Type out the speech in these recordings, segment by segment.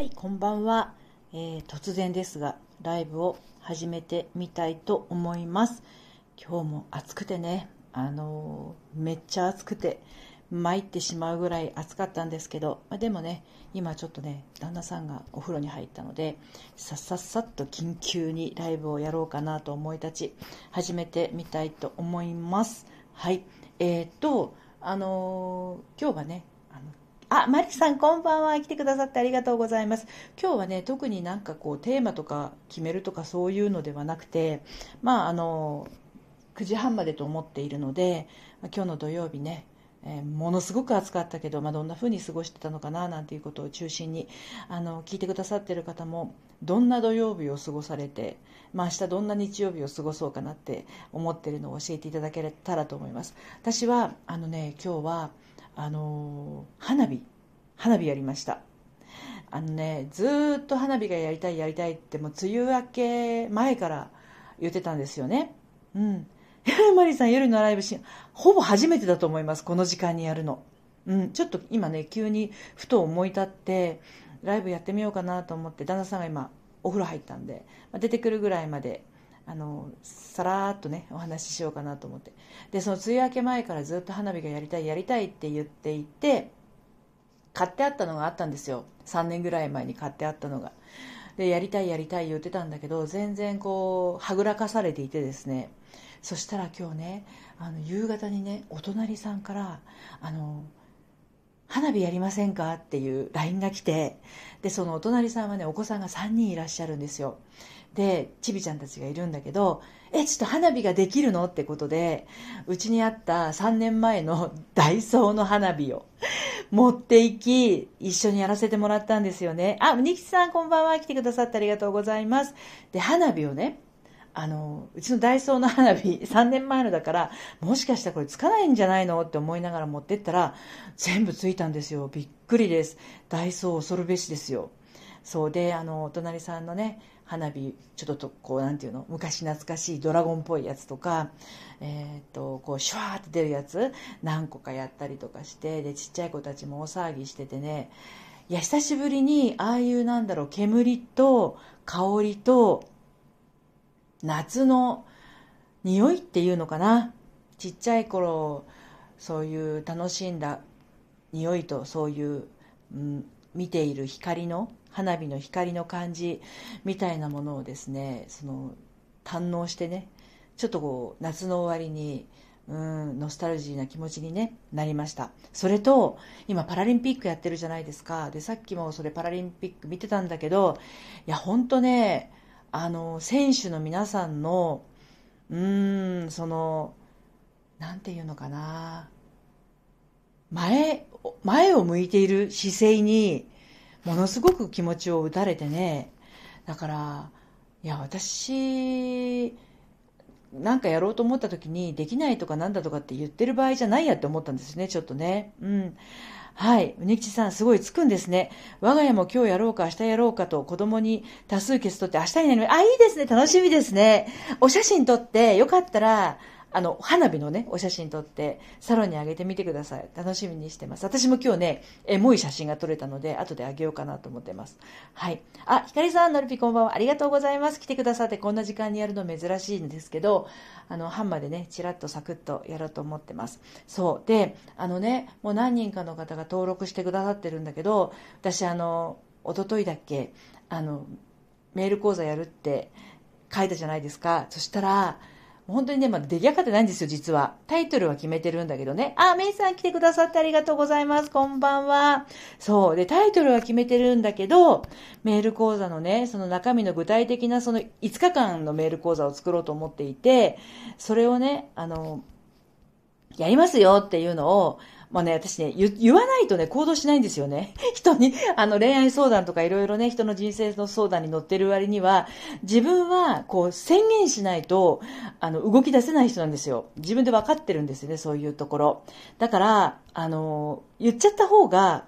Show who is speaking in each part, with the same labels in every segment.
Speaker 1: はい、こんばんは、えー、突然ですが、ライブを始めてみたいと思います。今日も暑くてね、あのー、めっちゃ暑くて、参ってしまうぐらい暑かったんですけど、まあ、でもね、今ちょっとね、旦那さんがお風呂に入ったので、さっさっさっと緊急にライブをやろうかなと思い立ち、始めてみたいと思います。はい。えー、っと、あのー、今日はね、あの、あマリさんこんばんは。来てくださってありがとうございます。今日はね、特になんかこうテーマとか決めるとかそういうのではなくて、まああの、9時半までと思っているので、今日の土曜日ね、えー、ものすごく暑かったけど、まあ、どんな風に過ごしてたのかななんていうことを中心にあの聞いてくださってる方もどんな土曜日を過ごされて、まあ、明日どんな日曜日を過ごそうかなって思ってるのを教えていただけたらと思います私はあのね今日はあの花火花火やりました。あのねずっと花火がやりたいやりたいってもう梅雨明け前から言ってたんですよね。うん。マリーさん夜のライブしほぼ初めてだと思いますこの時間にやるの。うん。ちょっと今ね急にふと思い立ってライブやってみようかなと思って旦那さんが今お風呂入ったんで、出てくるぐらいまであのさらっとねお話ししようかなと思って。でその梅雨明け前からずっと花火がやりたいやりたいって言っていて買ってあったのがあったんですよ。3年ぐらい前に買ってあったのが。でやりたいやりたい言ってたんだけど全然こうはぐらかされていてですね。そしたら今日ねあの夕方にねお隣さんからあの花火やりませんか？っていう LINE が来てでそのお隣さんはねお子さんが3人いらっしゃるんですよ。でちびちゃんたちがいるんだけどえちょっと花火ができるの？ってことでうちにあった3年前の ダイソーの花火を 持っていき一緒にやらせてもらったんですよねあニキさんこんばんは。来てくださってありがとうございますで花火をねあのうちのダイソーの花火 3年前のだからもしかしたらこれつかないんじゃないのって思いながら持ってったら全部ついたんですよ。びっくりです。ダイソー恐るべしですよ。そう。であのお隣さんのね花火ちょっととこうなんていうの？昔懐かしいドラゴンっぽいやつとか、えー、とこうシュワーって出るやつ何個かやったりとかしてでちっちゃい子たちも大騒ぎしててね。いや久しぶりにああいうなんだろう煙と香りと夏の匂いっていうのかな。ちっちゃい頃そういう楽しんだ匂いとそういう、うん、見ている光の花火の光の感じみたいなものをですねその堪能してねちょっとこう夏の終わりにうんノスタルジーな気持ちに、ね、なりました。それと今パラリンピックやってるじゃないですか。でさっきもそれパラリンピック見てたんだけどいや本当ねあの選手の皆さんのうんそのなんていうのかな。前前を向いている姿勢にものすごく気持ちを打たれてね。だからいや私なんかやろうと思った時にできないとかなんだとかって言ってる場合じゃないやって思ったんですねちょっとねうんはい。うにきちさん、すごいつくんですね。我が家も今日やろうか、明日やろうかと子供に多数決取って明日になります。あ、いいですね。楽しみですね。お写真撮って、よかったら、あの、花火のね、お写真撮って、サロンにあげてみてください。楽しみにしてます。私も今日ね、エモい写真が撮れたので、後であげようかなと思ってます。はい。あ、ひかりさん、のるぴこんばんは。ありがとうございます。来てくださってこんな時間にやるの珍しいんですけど、あの、ハンマーでね、チラッとサクッとやろうと思ってます。そう。で、あのね、もう何人かの方が登録してくださってるんだけど、私、あの、おとといだっけ、あの、メール講座やるって書いたじゃないですか。そしたら、本当にね、まだ出来上がってないんですよ、実は。タイトルは決めてるんだけどね。あ、メイさん来てくださってありがとうございます。こんばんは。そう。で、タイトルは決めてるんだけど、メール講座のね、その中身の具体的なその5日間のメール講座を作ろうと思っていて、それをね、あの、やりますよっていうのを、まあね、私ね、言わないとね、行動しないんですよね。人に、あの、恋愛相談とかいろいろね、人の人生の相談に乗ってる割には、自分は、こう、宣言しないと、あの、動き出せない人なんですよ。自分で分かってるんですよね、そういうところ。だから、あの、言っちゃった方が、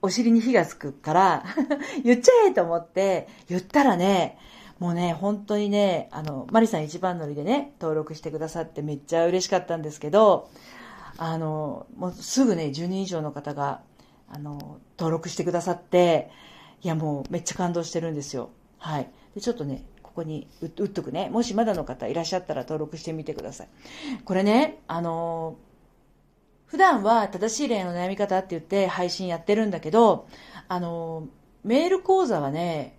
Speaker 1: お尻に火がつくから、言っちゃえと思って、言ったらね、もうね、本当にね、あの、マリさん一番乗りでね、登録してくださってめっちゃ嬉しかったんですけど、あの、もうすぐね、10人以上の方が、あの、登録してくださって、いやもうめっちゃ感動してるんですよ。はい。で、ちょっとね、ここに打っとくね。もしまだの方いらっしゃったら登録してみてください。これね、あの、普段は正しい恋愛の悩み方って言って配信やってるんだけど、あの、メール講座はね、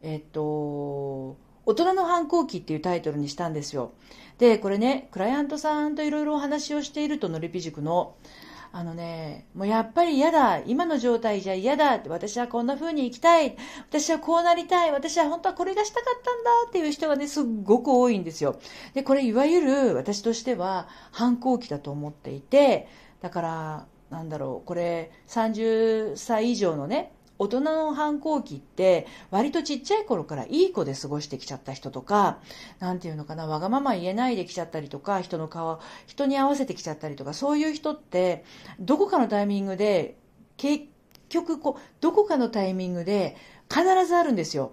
Speaker 1: えっと、大人の反抗期っていうタイトルにしたんですよ。で、これね、クライアントさんといろいろお話をしていると、のりぴ塾の、あのね、もうやっぱり嫌だ。今の状態じゃ嫌だ。私はこんな風に生きたい。私はこうなりたい。私は本当はこれがしたかったんだっていう人がね、すっごく多いんですよ。で、これいわゆる私としては反抗期だと思っていて、だから、なんだろう、これ30歳以上のね、大人の反抗期って割とちっちゃい頃からいい子で過ごしてきちゃった人とか、なんていうのかな、わがまま言えないできちゃったりとか、人の顔、人に合わせてきちゃったりとか、そういう人って、どこかのタイミングで、結局こう、どこかのタイミングで必ずあるんですよ。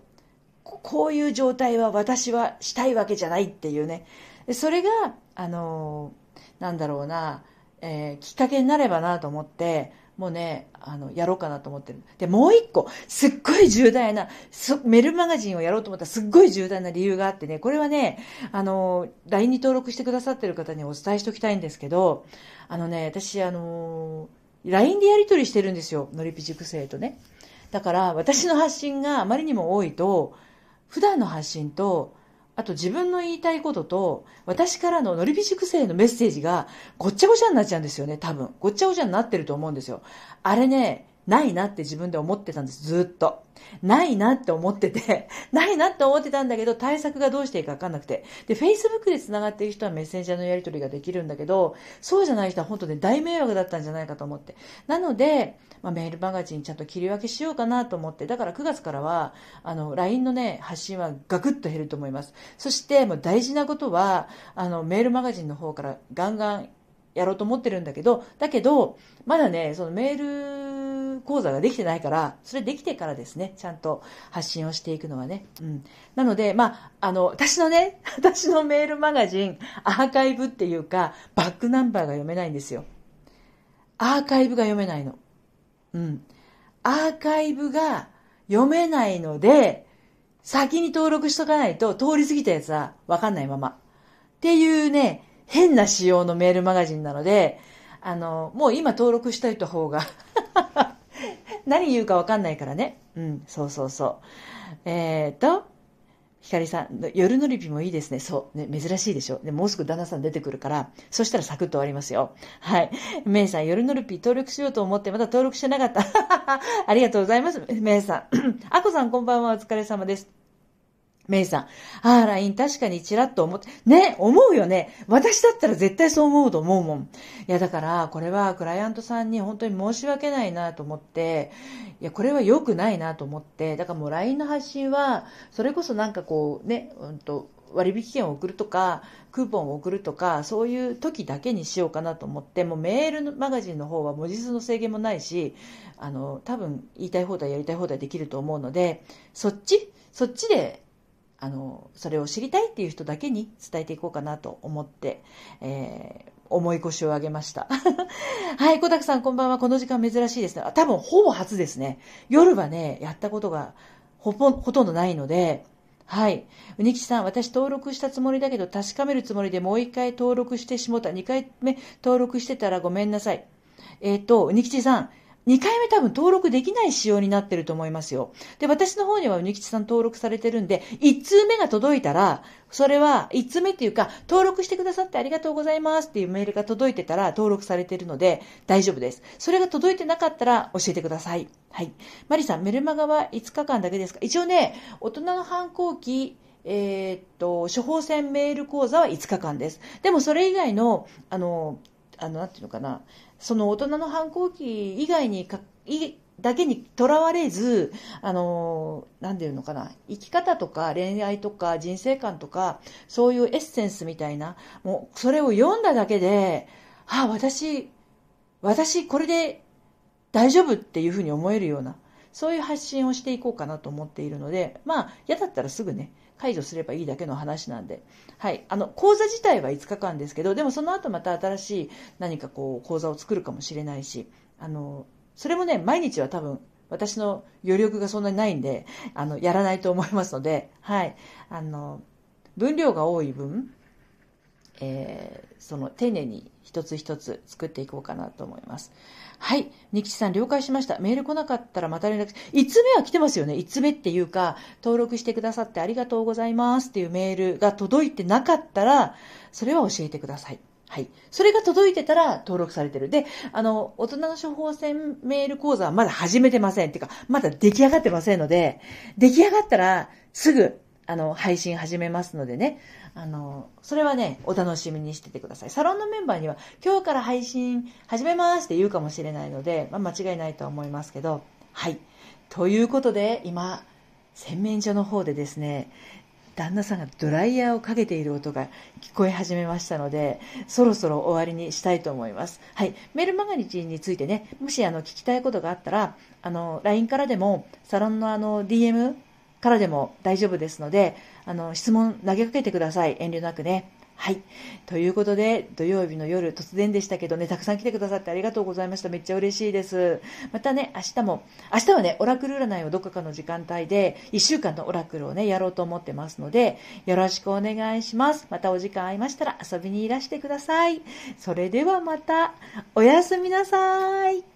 Speaker 1: こういう状態は私はしたいわけじゃないっていうね。それが、あの、なんだろうな、えー、きっかけになればなと思って、もうね、あの、やろうかなと思ってる。で、もう一個、すっごい重大な、メルマガジンをやろうと思ったらすっごい重大な理由があってね、これはね、あの、LINE に登録してくださってる方にお伝えしておきたいんですけど、あのね、私、あの、LINE でやり取りしてるんですよ。のりぴ塾生とね。だから、私の発信があまりにも多いと、普段の発信と、あと自分の言いたいことと、私からの乗りび塾生のメッセージがごっちゃごちゃになっちゃうんですよね、多分。ごっちゃごちゃになってると思うんですよ。あれね、ないなって自分で思ってたんです、ずっと。ないなって思ってて、ないなって思ってたんだけど、対策がどうしていいかわかんなくて。で、Facebook で繋がっている人はメッセンジャーのやり取りができるんだけど、そうじゃない人は本当ね、大迷惑だったんじゃないかと思って。なので、まあ、メールマガジンちゃんと切り分けしようかなと思って、だから9月からは、あの、LINE のね、発信はガクッと減ると思います。そして、もう大事なことは、あの、メールマガジンの方からガンガンやろうと思ってるんだけど、だけど、まだね、そのメール講座ができてないから、それできてからですね、ちゃんと発信をしていくのはね。うん。なので、まあ、あの、私のね、私のメールマガジン、アーカイブっていうか、バックナンバーが読めないんですよ。アーカイブが読めないの。うん。アーカイブが読めないので、先に登録しとかないと通り過ぎたやつはわかんないまま。っていうね、変な仕様のメールマガジンなので、あの、もう今登録しといた方が 何言うかわかんないからね。うん、そうそうそう。えー、っと、ひかりさん、夜のりぴもいいですね。そう。ね、珍しいでしょ。で、もうすぐ旦那さん出てくるから、そしたらサクッと終わりますよ。はい。めいさん、夜のりぴ登録しようと思ってまだ登録してなかった。ありがとうございます。めいさん。あこさん、こんばんは。お疲れ様です。メイさん。ああ、LINE 確かにチラッと思って、ね、思うよね。私だったら絶対そう思うと思うもん。いや、だから、これはクライアントさんに本当に申し訳ないなと思って、いや、これは良くないなと思って、だからもう LINE の発信は、それこそなんかこう、ね、うんと、割引券を送るとか、クーポンを送るとか、そういう時だけにしようかなと思って、もうメールのマガジンの方は文字数の制限もないし、あの、多分言いたい放題やりたい放題できると思うので、そっち？そっちであの、それを知りたいっていう人だけに伝えていこうかなと思って、えー、重い腰を上げました。はい、小沢さんこんばんは。この時間珍しいですね。多分ほぼ初ですね。夜はね、やったことがほぼ、ほとんどないので、はい。うにきちさん、私登録したつもりだけど確かめるつもりでもう一回登録してしもた。二回目登録してたらごめんなさい。えっ、ー、と、うにきちさん、2回目多分登録できない仕様になってると思いますよ。で、私の方にはうにきちさん登録されてるんで、1通目が届いたら、それは1通目っていうか、登録してくださってありがとうございますっていうメールが届いてたら登録されてるので大丈夫です。それが届いてなかったら教えてください。はい。マリさん、メルマガは5日間だけですか？一応ね、大人の反抗期、えー、っと、処方箋メール講座は5日間です。でもそれ以外の、あの、あの、なんていうのかな、その大人の反抗期以外にか、いだけにとらわれず、あの、なんていうのかな、生き方とか恋愛とか人生観とか、そういうエッセンスみたいな、もうそれを読んだだけで、ああ、私、私これで大丈夫っていうふうに思えるような、そういう発信をしていこうかなと思っているので、まあ、嫌だったらすぐね、解除すればいいだけの話なんで、はい。あの、講座自体は5日間ですけど、でもその後また新しい何かこう、講座を作るかもしれないし、あの、それもね、毎日は多分私の余力がそんなにないんで、あの、やらないと思いますので、はい。あの、分量が多い分、えー、その丁寧に一つ一つ作っていこうかなと思います。はい。ニキチさん了解しました。メール来なかったらまた連絡し。5つ目は来てますよね。5つ目っていうか、登録してくださってありがとうございますっていうメールが届いてなかったら、それは教えてください。はい。それが届いてたら登録されてる。で、あの、大人の処方箋メール講座はまだ始めてません。っていうか、まだ出来上がってませんので、出来上がったらすぐ、あの、配信始めますのでね。あの、それはね、お楽しみにしててください。サロンのメンバーには、今日から配信始めますって言うかもしれないので、まあ、間違いないとは思いますけど、はい。ということで、今、洗面所の方でですね、旦那さんがドライヤーをかけている音が聞こえ始めましたので、そろそろ終わりにしたいと思います。はい。メールマガジンについてね、もしあの聞きたいことがあったら、あの、LINE からでも、サロンのあの DM からでも大丈夫ですので、あの、質問投げかけてください。遠慮なくね。はい。ということで、土曜日の夜突然でしたけどね、たくさん来てくださってありがとうございました。めっちゃ嬉しいです。またね、明日も、明日はね、オラクル占いをどこかの時間帯で、1週間のオラクルをね、やろうと思ってますので、よろしくお願いします。またお時間合いましたら遊びにいらしてください。それではまた、おやすみなさい。